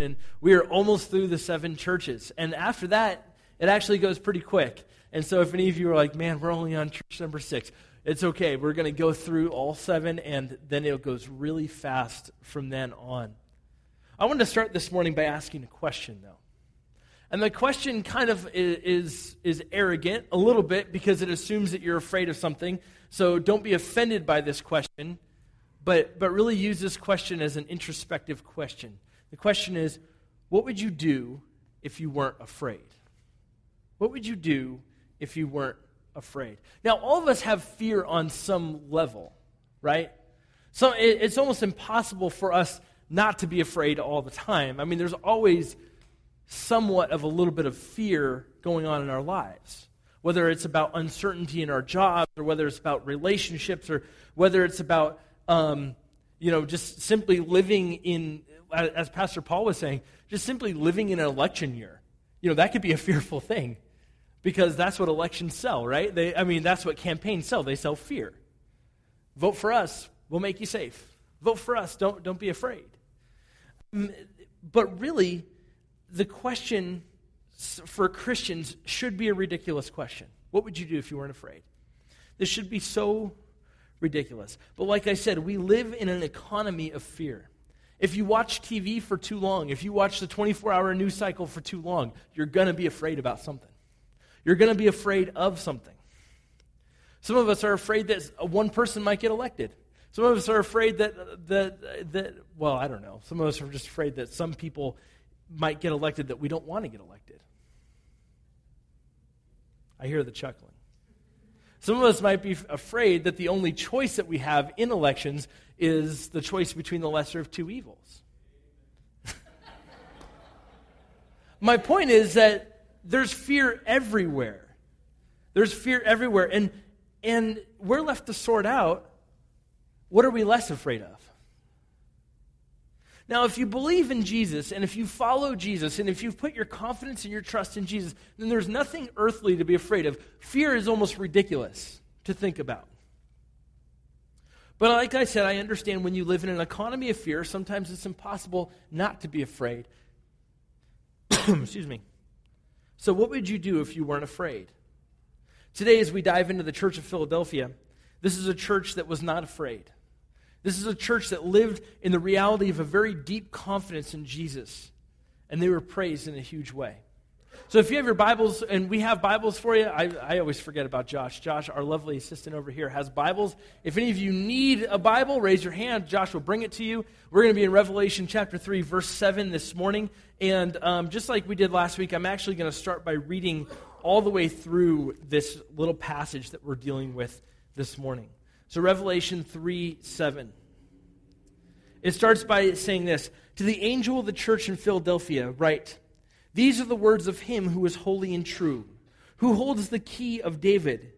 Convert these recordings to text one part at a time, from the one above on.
and we are almost through the seven churches. And after that, it actually goes pretty quick. And so if any of you are like, man, we're only on church number six, it's okay. We're going to go through all seven, and then it goes really fast from then on. I want to start this morning by asking a question, though. And the question kind of is, is, arrogant a little bit because it assumes that you're afraid of something. So don't be offended by this question, but, but really use this question as an introspective question. The question is what would you do if you weren't afraid? What would you do if you weren't afraid? Now, all of us have fear on some level, right? So it, it's almost impossible for us not to be afraid all the time. I mean, there's always somewhat of a little bit of fear going on in our lives. Whether it's about uncertainty in our jobs, or whether it's about relationships, or whether it's about, um, you know, just simply living in, as Pastor Paul was saying, just simply living in an election year. You know, that could be a fearful thing because that's what elections sell, right? They, I mean, that's what campaigns sell. They sell fear. Vote for us, we'll make you safe. Vote for us, don't, don't be afraid. Mm, but really, the question for Christians should be a ridiculous question. What would you do if you weren't afraid? This should be so ridiculous. But like I said, we live in an economy of fear. If you watch TV for too long, if you watch the 24 hour news cycle for too long, you're going to be afraid about something. You're going to be afraid of something. Some of us are afraid that one person might get elected. Some of us are afraid that, that, that, well, I don't know. Some of us are just afraid that some people might get elected that we don't want to get elected. I hear the chuckling. Some of us might be afraid that the only choice that we have in elections is the choice between the lesser of two evils. My point is that there's fear everywhere. There's fear everywhere. And, and we're left to sort out what are we less afraid of? Now, if you believe in Jesus and if you follow Jesus and if you've put your confidence and your trust in Jesus, then there's nothing earthly to be afraid of. Fear is almost ridiculous to think about. But like I said, I understand when you live in an economy of fear, sometimes it's impossible not to be afraid. Excuse me. So, what would you do if you weren't afraid? Today, as we dive into the Church of Philadelphia, this is a church that was not afraid. This is a church that lived in the reality of a very deep confidence in Jesus, and they were praised in a huge way. So if you have your Bibles, and we have Bibles for you, I, I always forget about Josh. Josh, our lovely assistant over here, has Bibles. If any of you need a Bible, raise your hand. Josh will bring it to you. We're going to be in Revelation chapter 3, verse 7 this morning. And um, just like we did last week, I'm actually going to start by reading all the way through this little passage that we're dealing with this morning. So, Revelation 3 7. It starts by saying this To the angel of the church in Philadelphia, write, these are the words of him who is holy and true, who holds the key of David.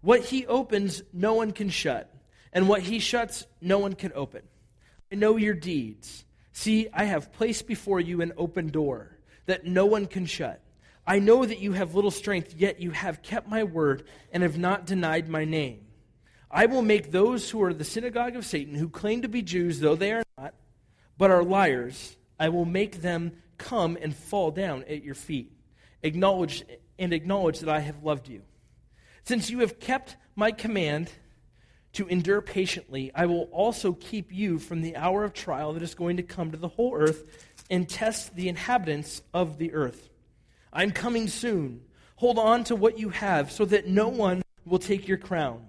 What he opens, no one can shut, and what he shuts, no one can open. I know your deeds. See, I have placed before you an open door that no one can shut. I know that you have little strength, yet you have kept my word and have not denied my name. I will make those who are the synagogue of Satan, who claim to be Jews, though they are not, but are liars, I will make them come and fall down at your feet. Acknowledge and acknowledge that I have loved you. Since you have kept my command to endure patiently, I will also keep you from the hour of trial that is going to come to the whole earth and test the inhabitants of the earth. I'm coming soon. Hold on to what you have so that no one will take your crown.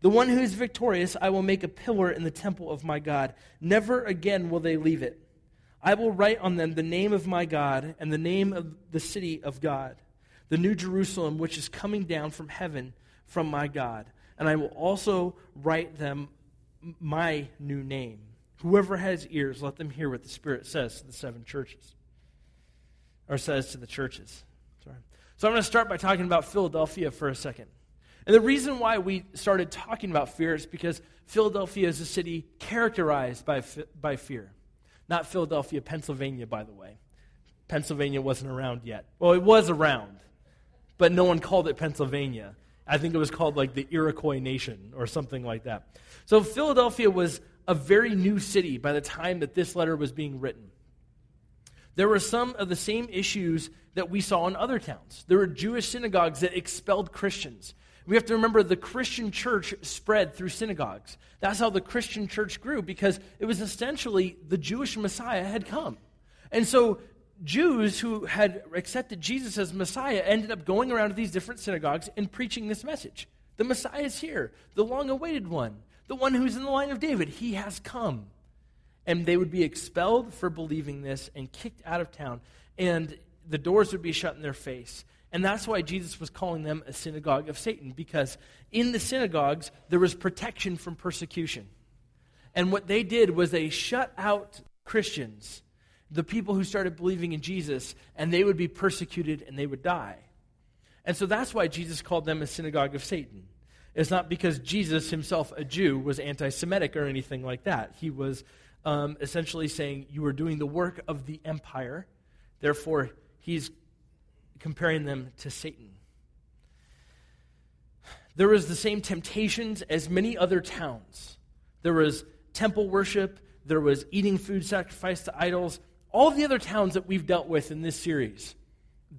The one who is victorious, I will make a pillar in the temple of my God. Never again will they leave it. I will write on them the name of my God and the name of the city of God, the new Jerusalem, which is coming down from heaven from my God. And I will also write them my new name. Whoever has ears, let them hear what the Spirit says to the seven churches, or says to the churches. Sorry. So I'm going to start by talking about Philadelphia for a second. And the reason why we started talking about fear is because Philadelphia is a city characterized by, by fear. Not Philadelphia, Pennsylvania, by the way. Pennsylvania wasn't around yet. Well, it was around, but no one called it Pennsylvania. I think it was called like the Iroquois Nation or something like that. So Philadelphia was a very new city by the time that this letter was being written. There were some of the same issues that we saw in other towns. There were Jewish synagogues that expelled Christians. We have to remember the Christian church spread through synagogues. That's how the Christian church grew because it was essentially the Jewish Messiah had come. And so Jews who had accepted Jesus as Messiah ended up going around to these different synagogues and preaching this message. The Messiah is here, the long awaited one, the one who's in the line of David. He has come. And they would be expelled for believing this and kicked out of town. And the doors would be shut in their face. And that's why Jesus was calling them a synagogue of Satan, because in the synagogues, there was protection from persecution. And what they did was they shut out Christians the people who started believing in Jesus, and they would be persecuted and they would die. And so that's why Jesus called them a synagogue of Satan. It's not because Jesus, himself a Jew, was anti Semitic or anything like that. He was um, essentially saying, You are doing the work of the empire. Therefore, he's comparing them to Satan. There was the same temptations as many other towns. There was temple worship, there was eating food sacrificed to idols, all the other towns that we've dealt with in this series,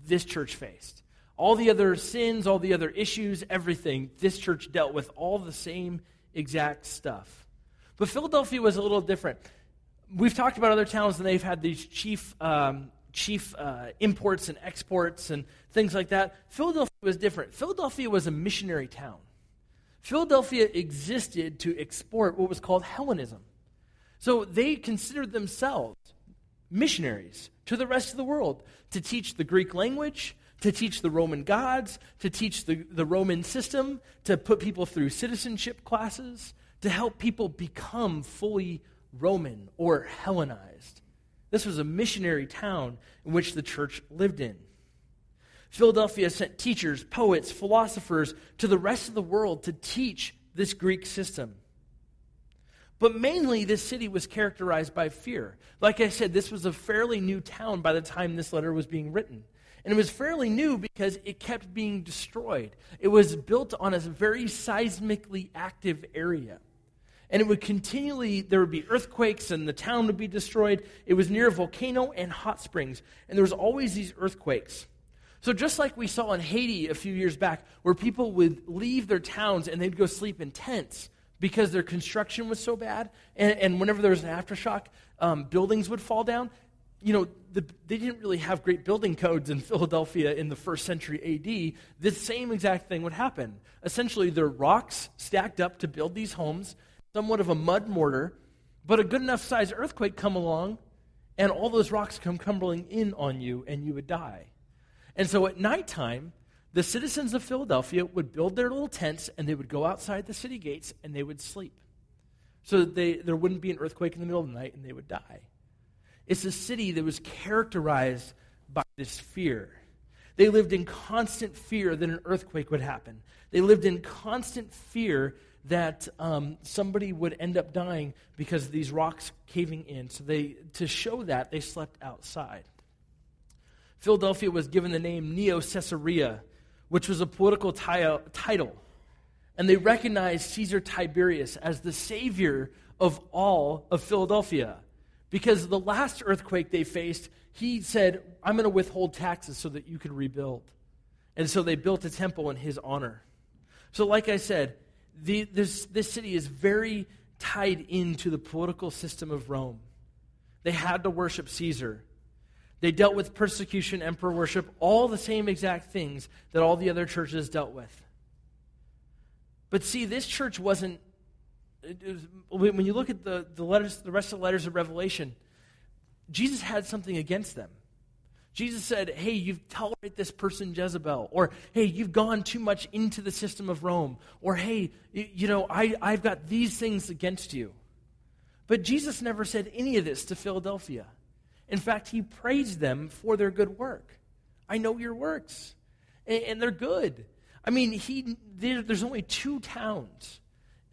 this church faced. All the other sins, all the other issues, everything, this church dealt with all the same exact stuff. But Philadelphia was a little different. We've talked about other towns, and they've had these chief, um, chief uh, imports and exports and things like that. Philadelphia was different. Philadelphia was a missionary town. Philadelphia existed to export what was called Hellenism. So they considered themselves missionaries to the rest of the world to teach the Greek language, to teach the Roman gods, to teach the, the Roman system, to put people through citizenship classes, to help people become fully Roman or Hellenized. This was a missionary town in which the church lived in. Philadelphia sent teachers, poets, philosophers to the rest of the world to teach this Greek system. But mainly, this city was characterized by fear. Like I said, this was a fairly new town by the time this letter was being written. And it was fairly new because it kept being destroyed. It was built on a very seismically active area. And it would continually, there would be earthquakes and the town would be destroyed. It was near a volcano and hot springs. And there was always these earthquakes. So, just like we saw in Haiti a few years back, where people would leave their towns and they'd go sleep in tents because their construction was so bad. And, and whenever there was an aftershock, um, buildings would fall down. You know, the, they didn't really have great building codes in Philadelphia in the first century AD. This same exact thing would happen. Essentially, there are rocks stacked up to build these homes, somewhat of a mud mortar, but a good enough size earthquake come along, and all those rocks come crumbling in on you, and you would die. And so at nighttime, the citizens of Philadelphia would build their little tents and they would go outside the city gates and they would sleep. So that they, there wouldn't be an earthquake in the middle of the night and they would die. It's a city that was characterized by this fear. They lived in constant fear that an earthquake would happen. They lived in constant fear that um, somebody would end up dying because of these rocks caving in. So they, to show that, they slept outside. Philadelphia was given the name Neo Caesarea which was a political t- title. And they recognized Caesar Tiberius as the savior of all of Philadelphia. Because the last earthquake they faced, he said, I'm going to withhold taxes so that you can rebuild. And so they built a temple in his honor. So, like I said, the, this, this city is very tied into the political system of Rome. They had to worship Caesar. They dealt with persecution, emperor worship, all the same exact things that all the other churches dealt with. But see, this church wasn't. Was, when you look at the, the, letters, the rest of the letters of Revelation, Jesus had something against them. Jesus said, Hey, you've tolerated this person Jezebel. Or, Hey, you've gone too much into the system of Rome. Or, Hey, you, you know, I, I've got these things against you. But Jesus never said any of this to Philadelphia. In fact, he praised them for their good work. I know your works, and, and they're good. I mean, he, there, there's only two towns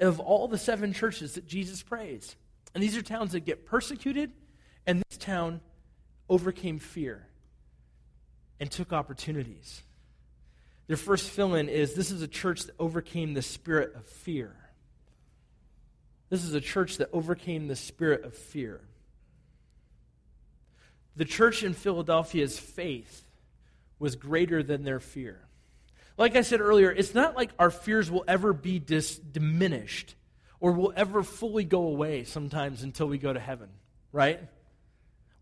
of all the seven churches that Jesus praised. And these are towns that get persecuted, and this town overcame fear and took opportunities. Their first fill in is this is a church that overcame the spirit of fear. This is a church that overcame the spirit of fear. the church in Philadelphia's faith was greater than their fear. Like I said earlier, it's not like our fears will ever be dis- diminished or will ever fully go away sometimes until we go to heaven, right?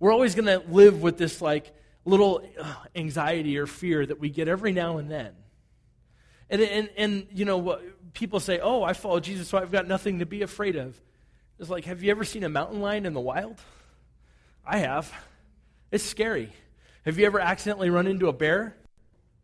We're always going to live with this like little uh, anxiety or fear that we get every now and then. And, and, and you know, people say, oh, I follow Jesus, so I've got nothing to be afraid of. It's like, have you ever seen a mountain lion in the wild? I have. It's scary. Have you ever accidentally run into a bear?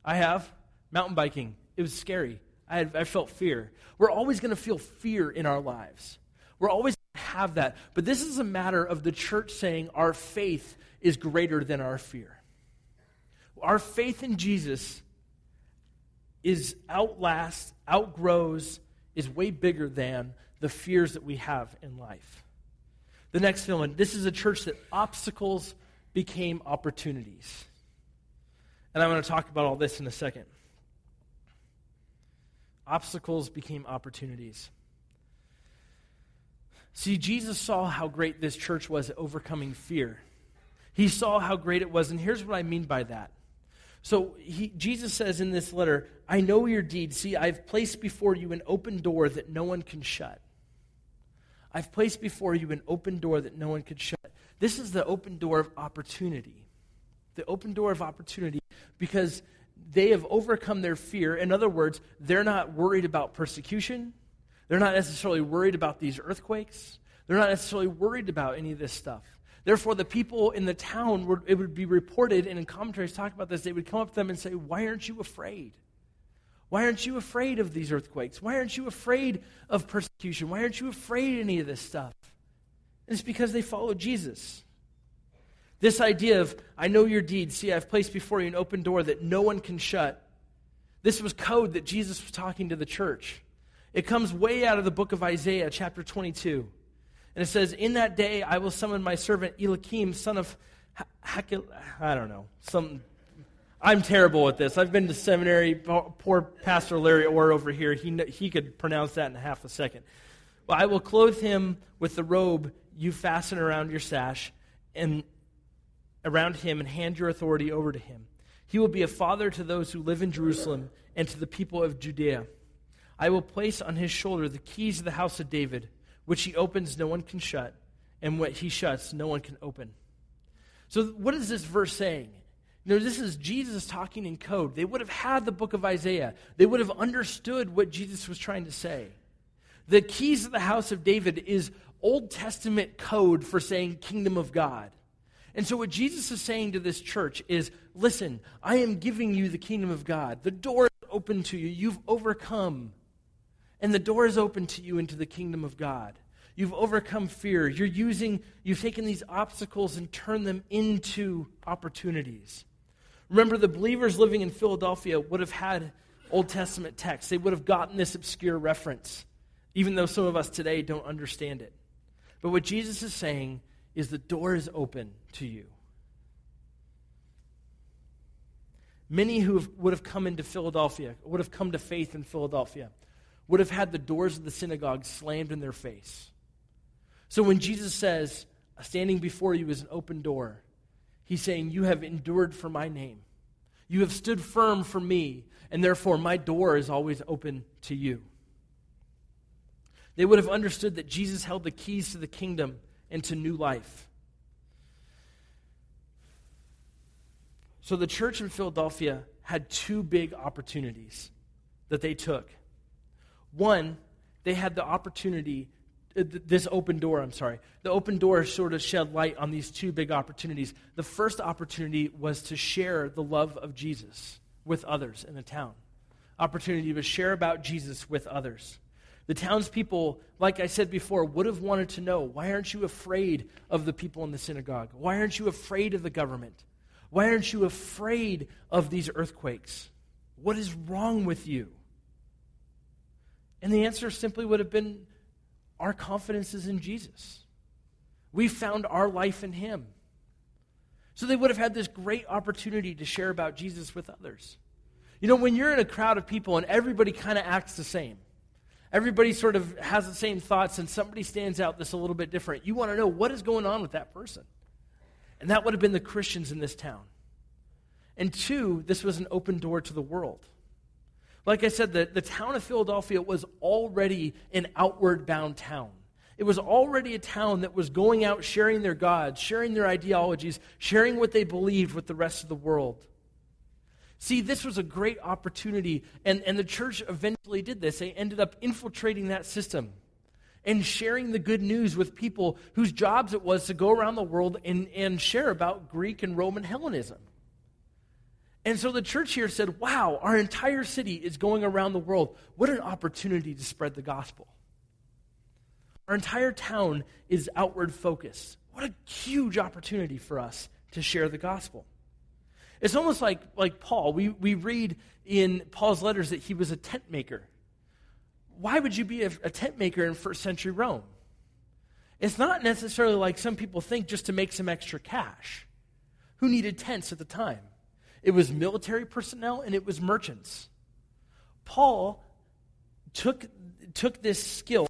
I have. Mountain biking. It was scary. I, had, I felt fear. We're always going to feel fear in our lives. We're always going to have that. But this is a matter of the church saying our faith is greater than our fear. Our faith in Jesus is outlasts, outgrows, is way bigger than the fears that we have in life. The next film, this is a church that obstacles became opportunities. And I'm going to talk about all this in a second. Obstacles became opportunities. See, Jesus saw how great this church was at overcoming fear. He saw how great it was, and here's what I mean by that. So he, Jesus says in this letter, I know your deeds. See, I've placed before you an open door that no one can shut. I've placed before you an open door that no one could shut. This is the open door of opportunity. The open door of opportunity because they have overcome their fear. In other words, they're not worried about persecution. They're not necessarily worried about these earthquakes. They're not necessarily worried about any of this stuff. Therefore, the people in the town, would, it would be reported, and in commentaries talk about this, they would come up to them and say, Why aren't you afraid? Why aren't you afraid of these earthquakes? Why aren't you afraid of persecution? Why aren't you afraid of any of this stuff? And it's because they follow Jesus. This idea of, I know your deeds. See, I've placed before you an open door that no one can shut. This was code that Jesus was talking to the church. It comes way out of the book of Isaiah, chapter 22. And it says, In that day I will summon my servant Eliakim, son of Hakil. I don't know. Some I'm terrible at this. I've been to seminary. Poor Pastor Larry Orr over here, he, he could pronounce that in half a second. Well, I will clothe him with the robe you fasten around your sash and around him and hand your authority over to him. He will be a father to those who live in Jerusalem and to the people of Judea. I will place on his shoulder the keys of the house of David, which he opens, no one can shut, and what he shuts, no one can open. So, what is this verse saying? You know, this is Jesus talking in code. They would have had the book of Isaiah, they would have understood what Jesus was trying to say. The keys of the house of David is Old Testament code for saying kingdom of God. And so, what Jesus is saying to this church is listen, I am giving you the kingdom of God. The door is open to you. You've overcome. And the door is open to you into the kingdom of God. You've overcome fear. You're using, you've taken these obstacles and turned them into opportunities. Remember, the believers living in Philadelphia would have had Old Testament texts. They would have gotten this obscure reference, even though some of us today don't understand it. But what Jesus is saying is the door is open to you. Many who have, would have come into Philadelphia, would have come to faith in Philadelphia, would have had the doors of the synagogue slammed in their face. So when Jesus says, standing before you is an open door, He's saying, You have endured for my name. You have stood firm for me, and therefore my door is always open to you. They would have understood that Jesus held the keys to the kingdom and to new life. So the church in Philadelphia had two big opportunities that they took. One, they had the opportunity uh, this open door, I'm sorry. The open door sort of shed light on these two big opportunities. The first opportunity was to share the love of Jesus with others in the town. Opportunity to share about Jesus with others. The townspeople, like I said before, would have wanted to know why aren't you afraid of the people in the synagogue? Why aren't you afraid of the government? Why aren't you afraid of these earthquakes? What is wrong with you? And the answer simply would have been our confidence is in Jesus. We found our life in Him. So they would have had this great opportunity to share about Jesus with others. You know, when you're in a crowd of people and everybody kind of acts the same, everybody sort of has the same thoughts, and somebody stands out that's a little bit different, you want to know what is going on with that person. And that would have been the Christians in this town. And two, this was an open door to the world. Like I said, the, the town of Philadelphia was already an outward bound town. It was already a town that was going out sharing their gods, sharing their ideologies, sharing what they believed with the rest of the world. See, this was a great opportunity, and, and the church eventually did this. They ended up infiltrating that system and sharing the good news with people whose jobs it was to go around the world and, and share about Greek and Roman Hellenism. And so the church here said, wow, our entire city is going around the world. What an opportunity to spread the gospel. Our entire town is outward focused. What a huge opportunity for us to share the gospel. It's almost like, like Paul. We, we read in Paul's letters that he was a tent maker why would you be a, a tent maker in first century Rome? It's not necessarily like some people think just to make some extra cash. Who needed tents at the time? It was military personnel and it was merchants. Paul took, took this skill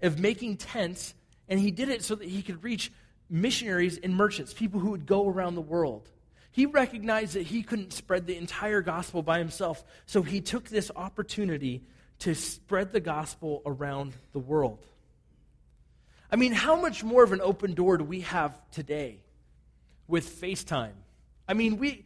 of making tents and he did it so that he could reach missionaries and merchants, people who would go around the world. He recognized that he couldn't spread the entire gospel by himself, so he took this opportunity to spread the gospel around the world. I mean, how much more of an open door do we have today with FaceTime? I mean, we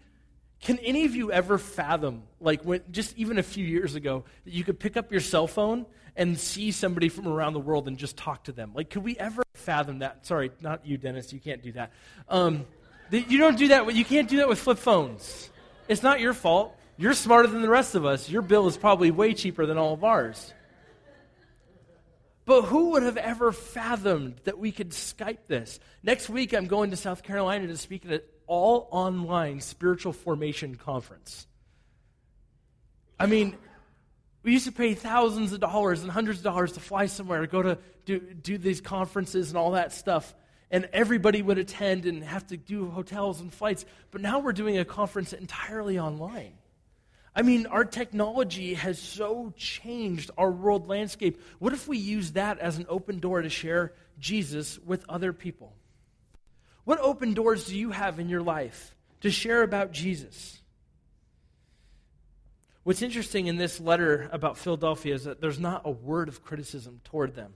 can any of you ever fathom, like when just even a few years ago, that you could pick up your cell phone and see somebody from around the world and just talk to them? Like, could we ever fathom that? Sorry, not you, Dennis. You can't do that. Um, you don't do that. You can't do that with flip phones. It's not your fault. You're smarter than the rest of us. Your bill is probably way cheaper than all of ours. But who would have ever fathomed that we could Skype this? Next week, I'm going to South Carolina to speak at all online spiritual formation conference. I mean, we used to pay thousands of dollars and hundreds of dollars to fly somewhere to go to do, do these conferences and all that stuff. And everybody would attend and have to do hotels and flights. But now we're doing a conference entirely online. I mean, our technology has so changed our world landscape. What if we use that as an open door to share Jesus with other people? What open doors do you have in your life to share about Jesus? What's interesting in this letter about Philadelphia is that there's not a word of criticism toward them,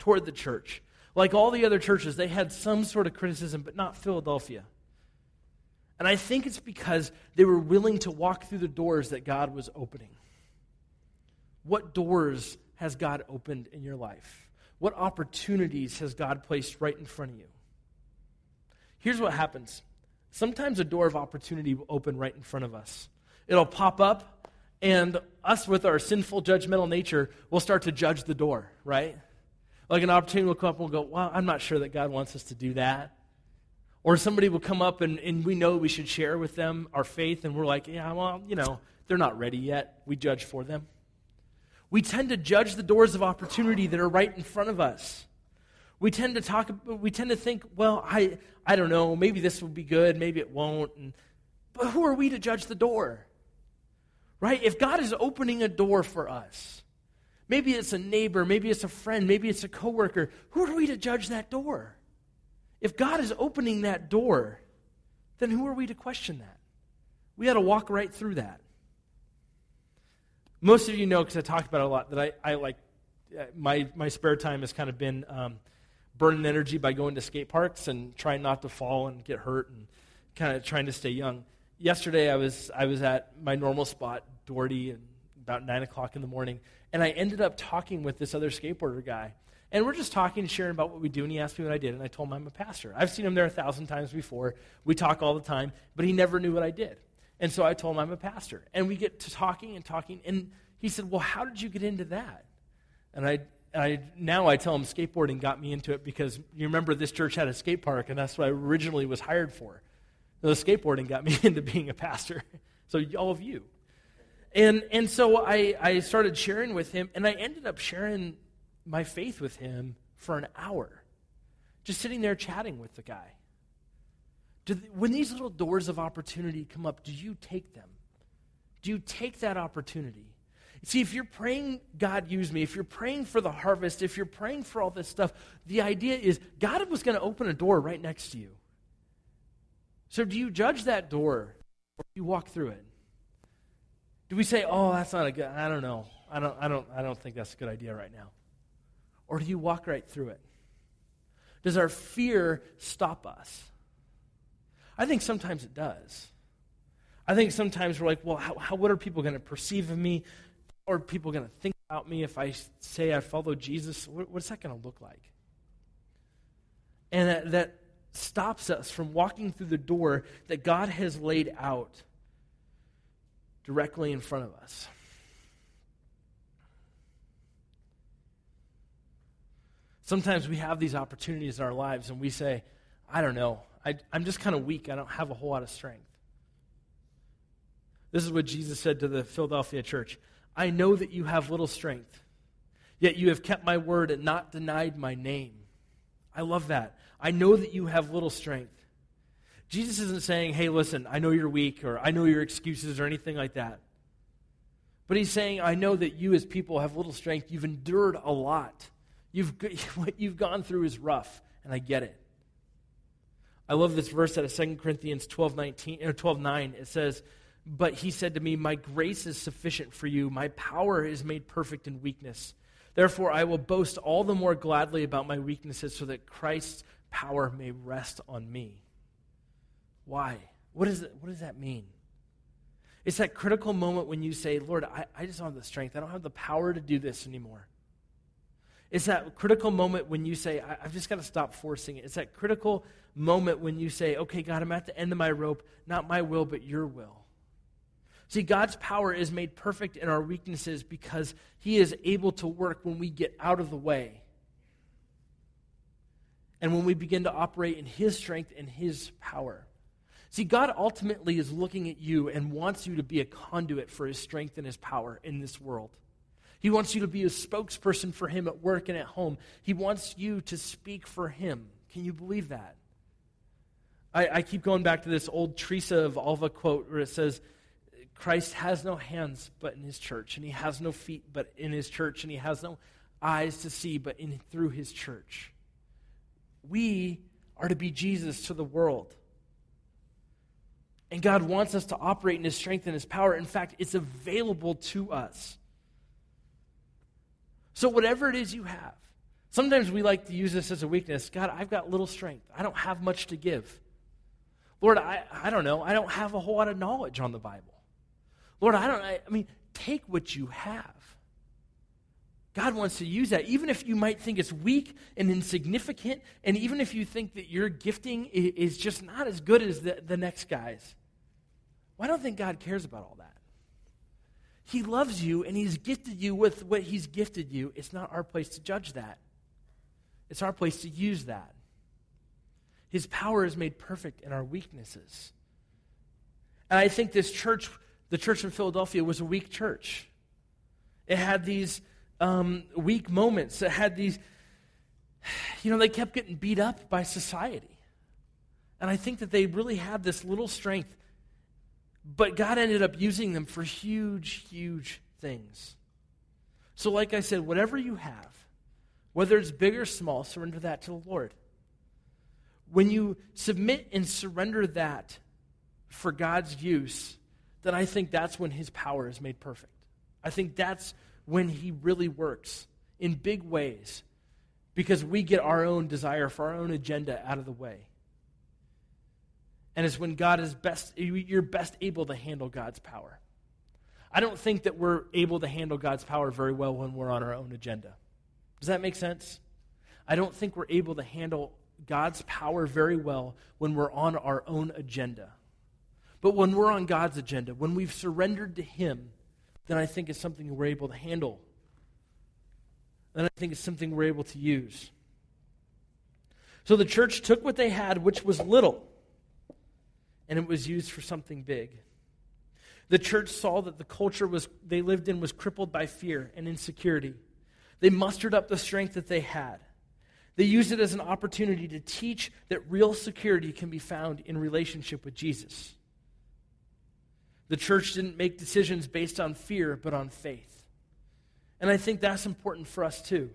toward the church. Like all the other churches, they had some sort of criticism, but not Philadelphia. And I think it's because they were willing to walk through the doors that God was opening. What doors has God opened in your life? What opportunities has God placed right in front of you? Here's what happens sometimes a door of opportunity will open right in front of us. It'll pop up, and us, with our sinful, judgmental nature, will start to judge the door, right? Like an opportunity will come up and we'll go, Well, I'm not sure that God wants us to do that. Or somebody will come up and, and we know we should share with them our faith, and we're like, yeah, well, you know, they're not ready yet. We judge for them. We tend to judge the doors of opportunity that are right in front of us. We tend to talk, we tend to think, well, I, I don't know, maybe this will be good, maybe it won't. And, but who are we to judge the door? Right? If God is opening a door for us, maybe it's a neighbor, maybe it's a friend, maybe it's a coworker, who are we to judge that door? If God is opening that door, then who are we to question that? We got to walk right through that. Most of you know, because I talk about it a lot, that I, I like uh, my, my spare time has kind of been um, burning energy by going to skate parks and trying not to fall and get hurt and kind of trying to stay young. Yesterday, I was, I was at my normal spot, Doherty, and about 9 o'clock in the morning, and I ended up talking with this other skateboarder guy. And we're just talking, sharing about what we do, and he asked me what I did, and I told him I'm a pastor. I've seen him there a thousand times before. We talk all the time, but he never knew what I did. And so I told him I'm a pastor. And we get to talking and talking, and he said, Well, how did you get into that? And I, I now I tell him skateboarding got me into it because you remember this church had a skate park, and that's what I originally was hired for. The skateboarding got me into being a pastor. So all of you. And, and so I, I started sharing with him, and I ended up sharing my faith with him for an hour, just sitting there chatting with the guy. When these little doors of opportunity come up, do you take them? Do you take that opportunity? See, if you're praying, God use me, if you're praying for the harvest, if you're praying for all this stuff, the idea is God was going to open a door right next to you. So, do you judge that door or do you walk through it? Do we say, "Oh, that's not a good I don't know. I don't I don't I don't think that's a good idea right now." Or do you walk right through it? Does our fear stop us? I think sometimes it does. I think sometimes we're like, well, how, how what are people going to perceive of me? Are people going to think about me if I say I follow Jesus? What's that going to look like? And that, that stops us from walking through the door that God has laid out directly in front of us. Sometimes we have these opportunities in our lives and we say, I don't know, I, am just kind of weak. I don't have a whole lot of strength. This is what Jesus said to the Philadelphia church I know that you have little strength, yet you have kept my word and not denied my name. I love that. I know that you have little strength. Jesus isn't saying, hey, listen, I know you're weak or I know your excuses or anything like that. But he's saying, I know that you as people have little strength. You've endured a lot. You've, what you've gone through is rough, and I get it. I love this verse out of 2 Corinthians 12, 19, or 12 9. It says, But he said to me, My grace is sufficient for you. My power is made perfect in weakness. Therefore, I will boast all the more gladly about my weaknesses so that Christ's power may rest on me. Why? What, is it, what does that mean? It's that critical moment when you say, Lord, I, I just don't have the strength. I don't have the power to do this anymore. It's that critical moment when you say, I, have just got to stop forcing it. It's that critical moment when you say, okay, God, I'm at the end of my rope. Not my will, but your will. See, God's power is made perfect in our weaknesses because He is able to work when we get out of the way. And when we begin to operate in His strength and His power. See, God ultimately is looking at you and wants you to be a conduit for His strength and His power in this world. He wants you to be a spokesperson for Him at work and at home. He wants you to speak for Him. Can you believe that? I, I keep going back to this old Teresa of Avila quote where it says, Christ has no hands but in his church, and he has no feet but in his church, and he has no eyes to see but in through his church. We are to be Jesus to the world. And God wants us to operate in his strength and his power. In fact, it's available to us. So, whatever it is you have, sometimes we like to use this as a weakness. God, I've got little strength, I don't have much to give. Lord, I, I don't know, I don't have a whole lot of knowledge on the Bible. Lord, I don't, I, I mean, take what you have. God wants to use that, even if you might think it's weak and insignificant, and even if you think that your gifting is just not as good as the, the next guy's. I don't think God cares about all that? He loves you and He's gifted you with what He's gifted you. It's not our place to judge that, it's our place to use that. His power is made perfect in our weaknesses. And I think this church, the church in Philadelphia, was a weak church. It had these um, weak moments. It had these, you know, they kept getting beat up by society. And I think that they really had this little strength but God ended up using them for huge, huge things. So, like I said, whatever you have, whether it's big or small, surrender that to the Lord. When you submit and surrender that for God's use, then I think that's when His power is made perfect. I think that's when He really works in big ways because we get our own desire for our own agenda out of the way. And it's when God is best, you're best able to handle God's power. I don't think that we're able to handle God's power very well when we're on our own agenda. Does that make sense? I don't think we're able to handle God's power very well when we're on our own agenda. But when we're on God's agenda, when we've surrendered to Him, then I think it's something we're able to handle. Then I think it's something we're able to use. So the church took what they had, which was little and it was used for something big. The church saw that the culture was, they lived in was crippled by fear and insecurity. They mustered up the strength that they had. They used it as an opportunity to teach that real security can be found in relationship with Jesus. The church didn't make decisions based on fear, but on faith. And I think that's important for us too,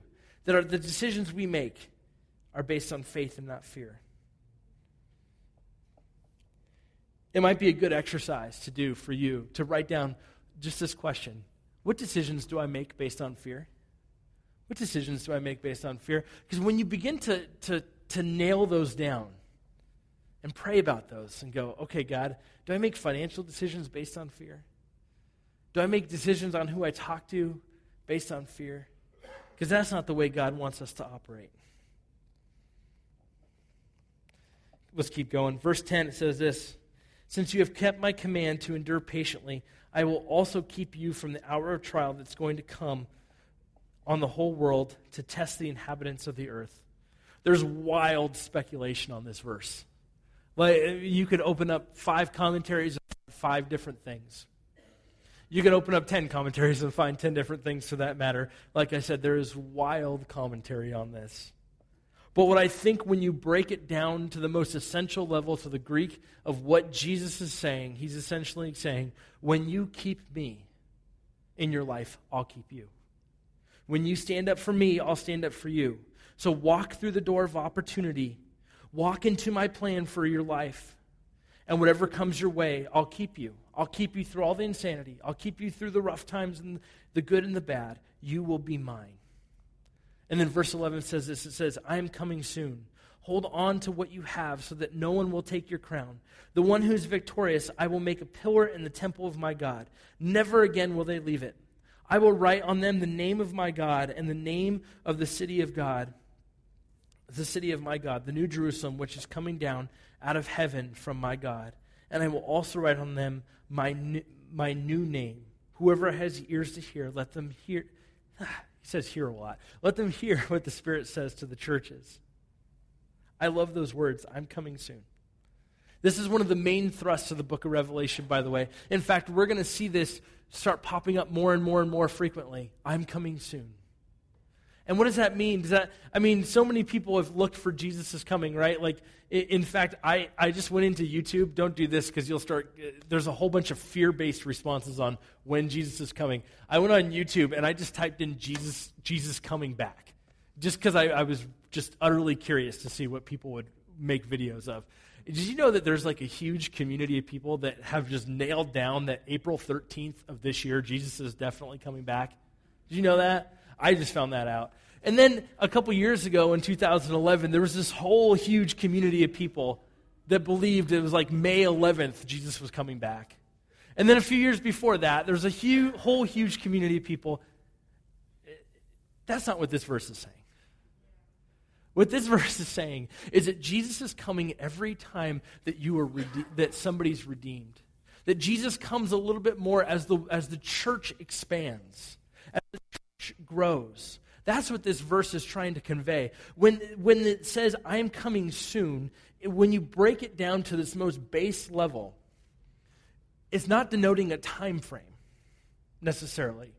that our, the decisions we make are based on faith and not fear. it might be a good exercise to do for you to write down just this question What decisions do I make based on fear? What decisions do I make based on fear? Because when you begin to, to, to nail those down and pray about those and go, okay, God, do I make financial decisions based on fear? Do I make decisions on who I talk to based on fear? Because that's not the way God wants us to operate. Let's keep going. Verse 10, it says this Since you have kept my command to endure patiently, I will also keep you from the hour of trial that's going to come on the whole world to test the inhabitants of the earth. There's wild speculation on this verse. Like you could open up five commentaries on five different things. You could open up 10 commentaries and find 10 different things for that matter. Like I said, there is wild commentary on this. But what I think when you break it down to the most essential level, to the Greek of what Jesus is saying, he's essentially saying, when you keep me in your life, I'll keep you. When you stand up for me, I'll stand up for you. So walk through the door of opportunity. Walk into my plan for your life. And whatever comes your way, I'll keep you. I'll keep you through all the insanity. I'll keep you through the rough times and the good and the bad. You will be mine. And then verse 11 says this it says, I am coming soon. Hold on to what you have so that no one will take your crown. The one who is victorious, I will make a pillar in the temple of my God. Never again will they leave it. I will write on them the name of my God and the name of the city of God, the city of my God, the new Jerusalem, which is coming down out of heaven from my God. And I will also write on them my new, my new name. Whoever has ears to hear, let them hear. He says hear a lot. Let them hear what the Spirit says to the churches. I love those words. I'm coming soon. This is one of the main thrusts of the book of Revelation, by the way. In fact, we're going to see this start popping up more and more and more frequently. I'm coming soon. And what does that mean? Does that I mean so many people have looked for Jesus' coming, right? Like in fact, I, I just went into YouTube. Don't do this because you'll start uh, there's a whole bunch of fear-based responses on when Jesus is coming. I went on YouTube and I just typed in Jesus Jesus coming back. Just because I, I was just utterly curious to see what people would make videos of. Did you know that there's like a huge community of people that have just nailed down that April 13th of this year, Jesus is definitely coming back? Did you know that? I just found that out. And then a couple years ago in 2011, there was this whole huge community of people that believed it was like May 11th, Jesus was coming back. And then a few years before that, there was a huge, whole huge community of people. That's not what this verse is saying. What this verse is saying is that Jesus is coming every time that you are rede- that somebody's redeemed. That Jesus comes a little bit more as the as the church expands, grows. That's what this verse is trying to convey. When when it says I am coming soon, when you break it down to this most base level, it's not denoting a time frame necessarily.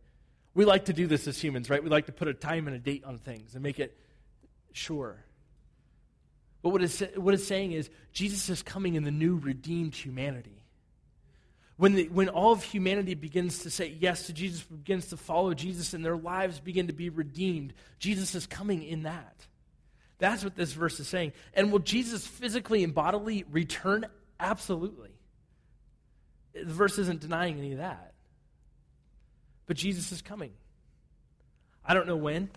We like to do this as humans, right? We like to put a time and a date on things and make it Sure. But what it's, what it's saying is Jesus is coming in the new redeemed humanity. When, the, when all of humanity begins to say yes to Jesus, begins to follow Jesus, and their lives begin to be redeemed, Jesus is coming in that. That's what this verse is saying. And will Jesus physically and bodily return? Absolutely. The verse isn't denying any of that. But Jesus is coming. I don't know when.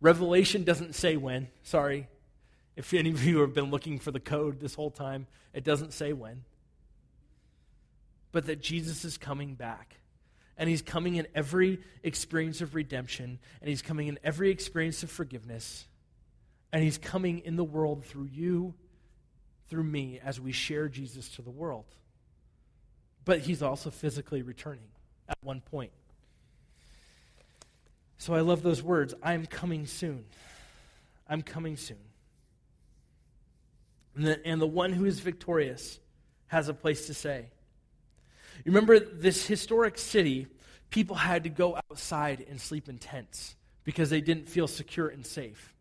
Revelation doesn't say when. Sorry. If any of you have been looking for the code this whole time, it doesn't say when. But that Jesus is coming back. And he's coming in every experience of redemption, and he's coming in every experience of forgiveness, and he's coming in the world through you, through me, as we share Jesus to the world. But he's also physically returning at one point. So I love those words I'm coming soon. I'm coming soon. And the, and the one who is victorious has a place to say. You remember this historic city, people had to go outside and sleep in tents because they didn't feel secure and safe.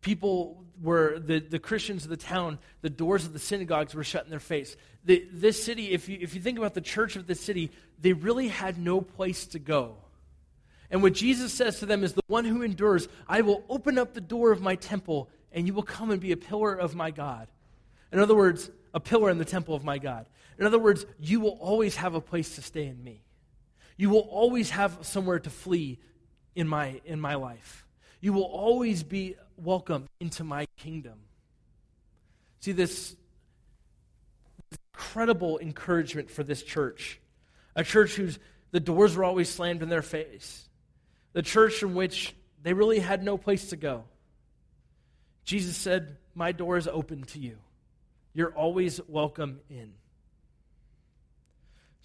People were, the, the Christians of the town, the doors of the synagogues were shut in their face. The, this city, if you, if you think about the church of this city, they really had no place to go and what Jesus says to them is, The one who endures, I will open up the door of my temple, and you will come and be a pillar of my God. In other words, a pillar in the temple of my God. In other words, you will always have a place to stay in me. You will always have somewhere to flee in my, in my life. You will always be welcome into my kingdom. See, this incredible encouragement for this church, a church whose the doors were always slammed in their face, the church in which they really had no place to go. Jesus said, My door is open to you. You're always welcome in.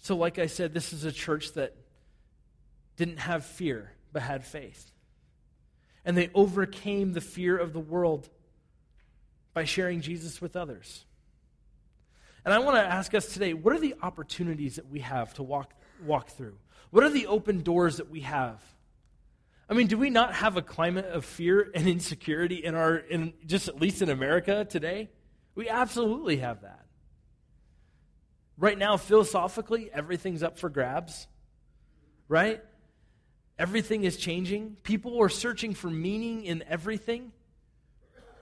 So, like I said, this is a church that didn't have fear, but had faith. And they overcame the fear of the world by sharing Jesus with others. And I want to ask us today what are the opportunities that we have to walk, walk through? What are the open doors that we have? I mean, do we not have a climate of fear and insecurity in our, in, just at least in America today? We absolutely have that. Right now, philosophically, everything's up for grabs, right? Everything is changing. People are searching for meaning in everything.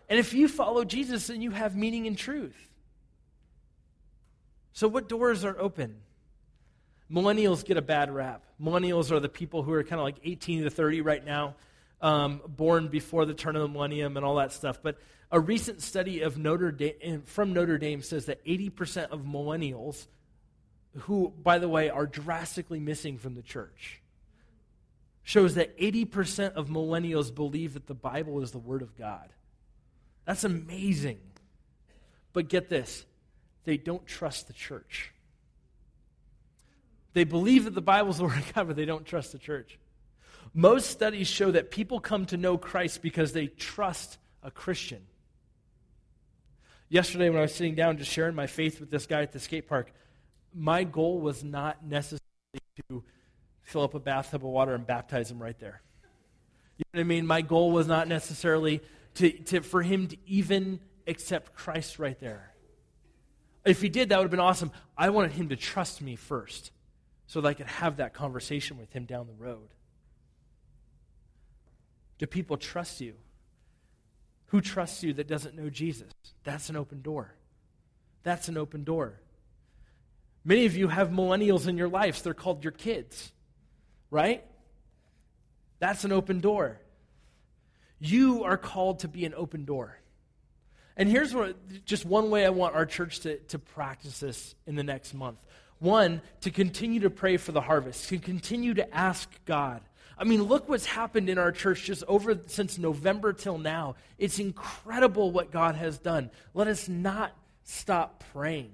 And if you follow Jesus, then you have meaning in truth. So, what doors are open? Millennials get a bad rap. Millennials are the people who are kind of like 18 to 30 right now, um, born before the turn of the millennium and all that stuff. But a recent study of Notre Dame, from Notre Dame says that 80% of millennials, who, by the way, are drastically missing from the church, shows that 80% of millennials believe that the Bible is the Word of God. That's amazing. But get this they don't trust the church. They believe that the Bible is the Word of God, but they don't trust the church. Most studies show that people come to know Christ because they trust a Christian. Yesterday, when I was sitting down just sharing my faith with this guy at the skate park, my goal was not necessarily to fill up a bathtub of water and baptize him right there. You know what I mean? My goal was not necessarily to, to, for him to even accept Christ right there. If he did, that would have been awesome. I wanted him to trust me first so that I could have that conversation with him down the road. Do people trust you? Who trusts you that doesn't know Jesus? That's an open door. That's an open door. Many of you have millennials in your lives. They're called your kids, right? That's an open door. You are called to be an open door. And here's what just one way I want our church to, to practice this in the next month. One, to continue to pray for the harvest, to continue to ask God. I mean, look what's happened in our church just over since November till now. It's incredible what God has done. Let us not stop praying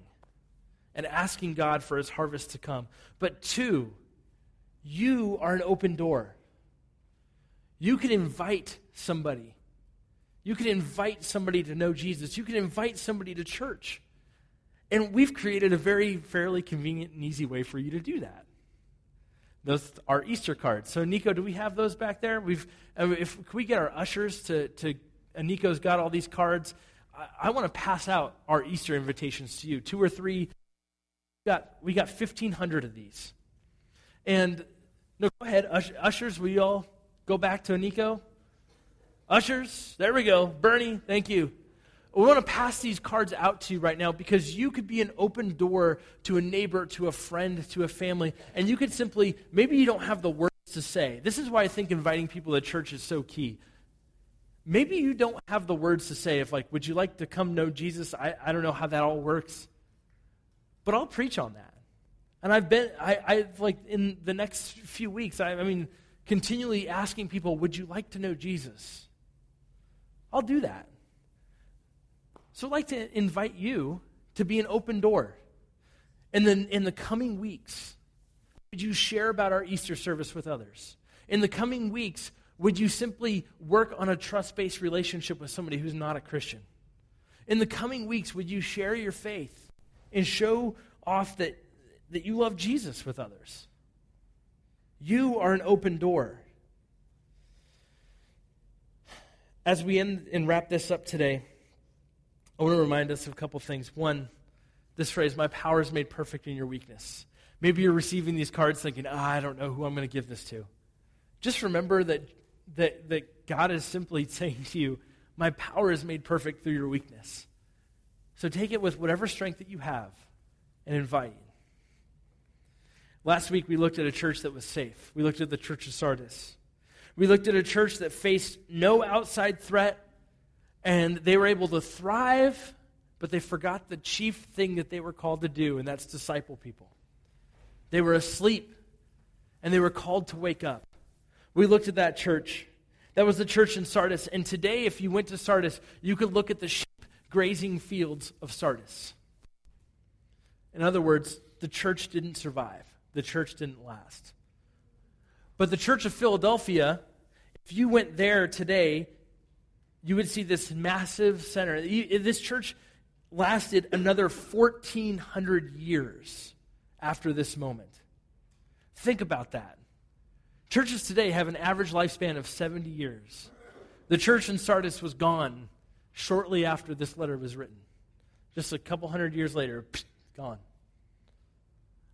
and asking God for his harvest to come. But two, you are an open door. You can invite somebody. You can invite somebody to know Jesus. You can invite somebody to church. And we've created a very fairly convenient and easy way for you to do that. Those are Easter cards. So, Nico, do we have those back there? We've, uh, if can we get our ushers to, to uh, Nico's got all these cards. I, I want to pass out our Easter invitations to you. Two or three. We got, we got 1,500 of these. And no, go ahead. Ushers, will you all go back to Nico? Ushers, there we go. Bernie, thank you. We want to pass these cards out to you right now because you could be an open door to a neighbor, to a friend, to a family, and you could simply, maybe you don't have the words to say. This is why I think inviting people to church is so key. Maybe you don't have the words to say, if, like, would you like to come know Jesus? I, I don't know how that all works, but I'll preach on that. And I've been, I, I like, in the next few weeks, I, I mean, continually asking people, would you like to know Jesus? I'll do that. So I'd like to invite you to be an open door. And then in the coming weeks, would you share about our Easter service with others? In the coming weeks, would you simply work on a trust based relationship with somebody who's not a Christian? In the coming weeks, would you share your faith and show off that, that you love Jesus with others? You are an open door. As we end and wrap this up today, I want to remind us of a couple things. One, this phrase, my power is made perfect in your weakness. Maybe you're receiving these cards thinking, ah, I don't know who I'm going to give this to. Just remember that, that, that God is simply saying to you, my power is made perfect through your weakness. So take it with whatever strength that you have and inviting. Last week, we looked at a church that was safe. We looked at the church of Sardis. We looked at a church that faced no outside threat, and they were able to thrive, but they forgot the chief thing that they were called to do, and that's disciple people. They were asleep, and they were called to wake up. We looked at that church. That was the church in Sardis. And today, if you went to Sardis, you could look at the sheep grazing fields of Sardis. In other words, the church didn't survive, the church didn't last. But the church of Philadelphia, if you went there today, you would see this massive center. This church lasted another 1,400 years after this moment. Think about that. Churches today have an average lifespan of 70 years. The church in Sardis was gone shortly after this letter was written. Just a couple hundred years later, gone.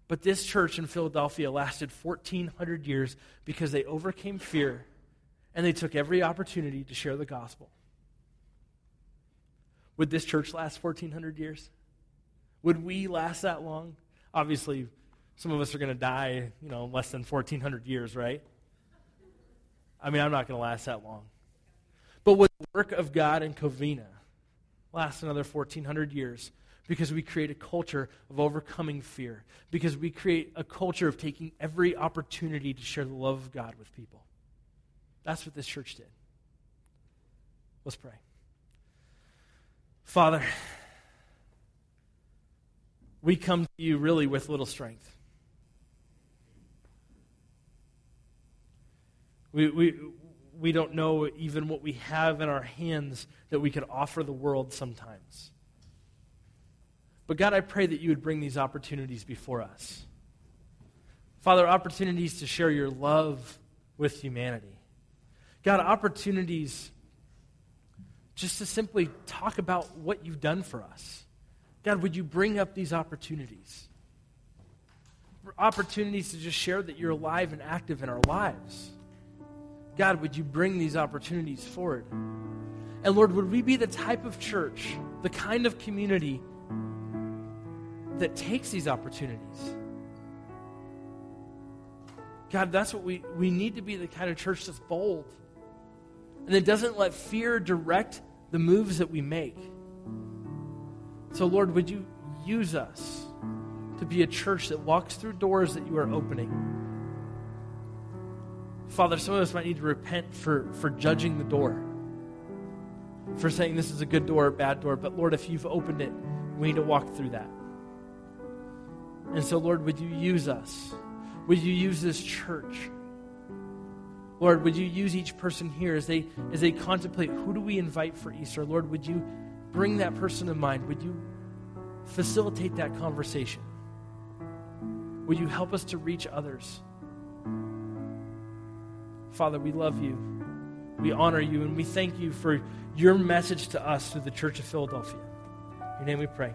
But this church in Philadelphia lasted 1,400 years because they overcame fear and they took every opportunity to share the gospel. Would this church last 1,400 years? Would we last that long? Obviously, some of us are going to die, you know, less than 1,400 years, right? I mean, I'm not going to last that long. But would the work of God in Covina last another 1,400 years? Because we create a culture of overcoming fear. Because we create a culture of taking every opportunity to share the love of God with people. That's what this church did. Let's pray. Father, we come to you really with little strength. We, we, we don't know even what we have in our hands that we could offer the world sometimes. But God, I pray that you would bring these opportunities before us. Father, opportunities to share your love with humanity. God, opportunities just to simply talk about what you've done for us. God, would you bring up these opportunities? Opportunities to just share that you're alive and active in our lives. God, would you bring these opportunities forward? And Lord, would we be the type of church, the kind of community that takes these opportunities? God, that's what we, we need to be the kind of church that's bold and that doesn't let fear direct the moves that we make. So, Lord, would you use us to be a church that walks through doors that you are opening? Father, some of us might need to repent for, for judging the door, for saying this is a good door or bad door. But Lord, if you've opened it, we need to walk through that. And so, Lord, would you use us? Would you use this church? Lord, would you use each person here as they as they contemplate who do we invite for Easter? Lord, would you bring that person to mind? Would you facilitate that conversation? Would you help us to reach others? Father, we love you. We honor you, and we thank you for your message to us through the Church of Philadelphia. In your name we pray.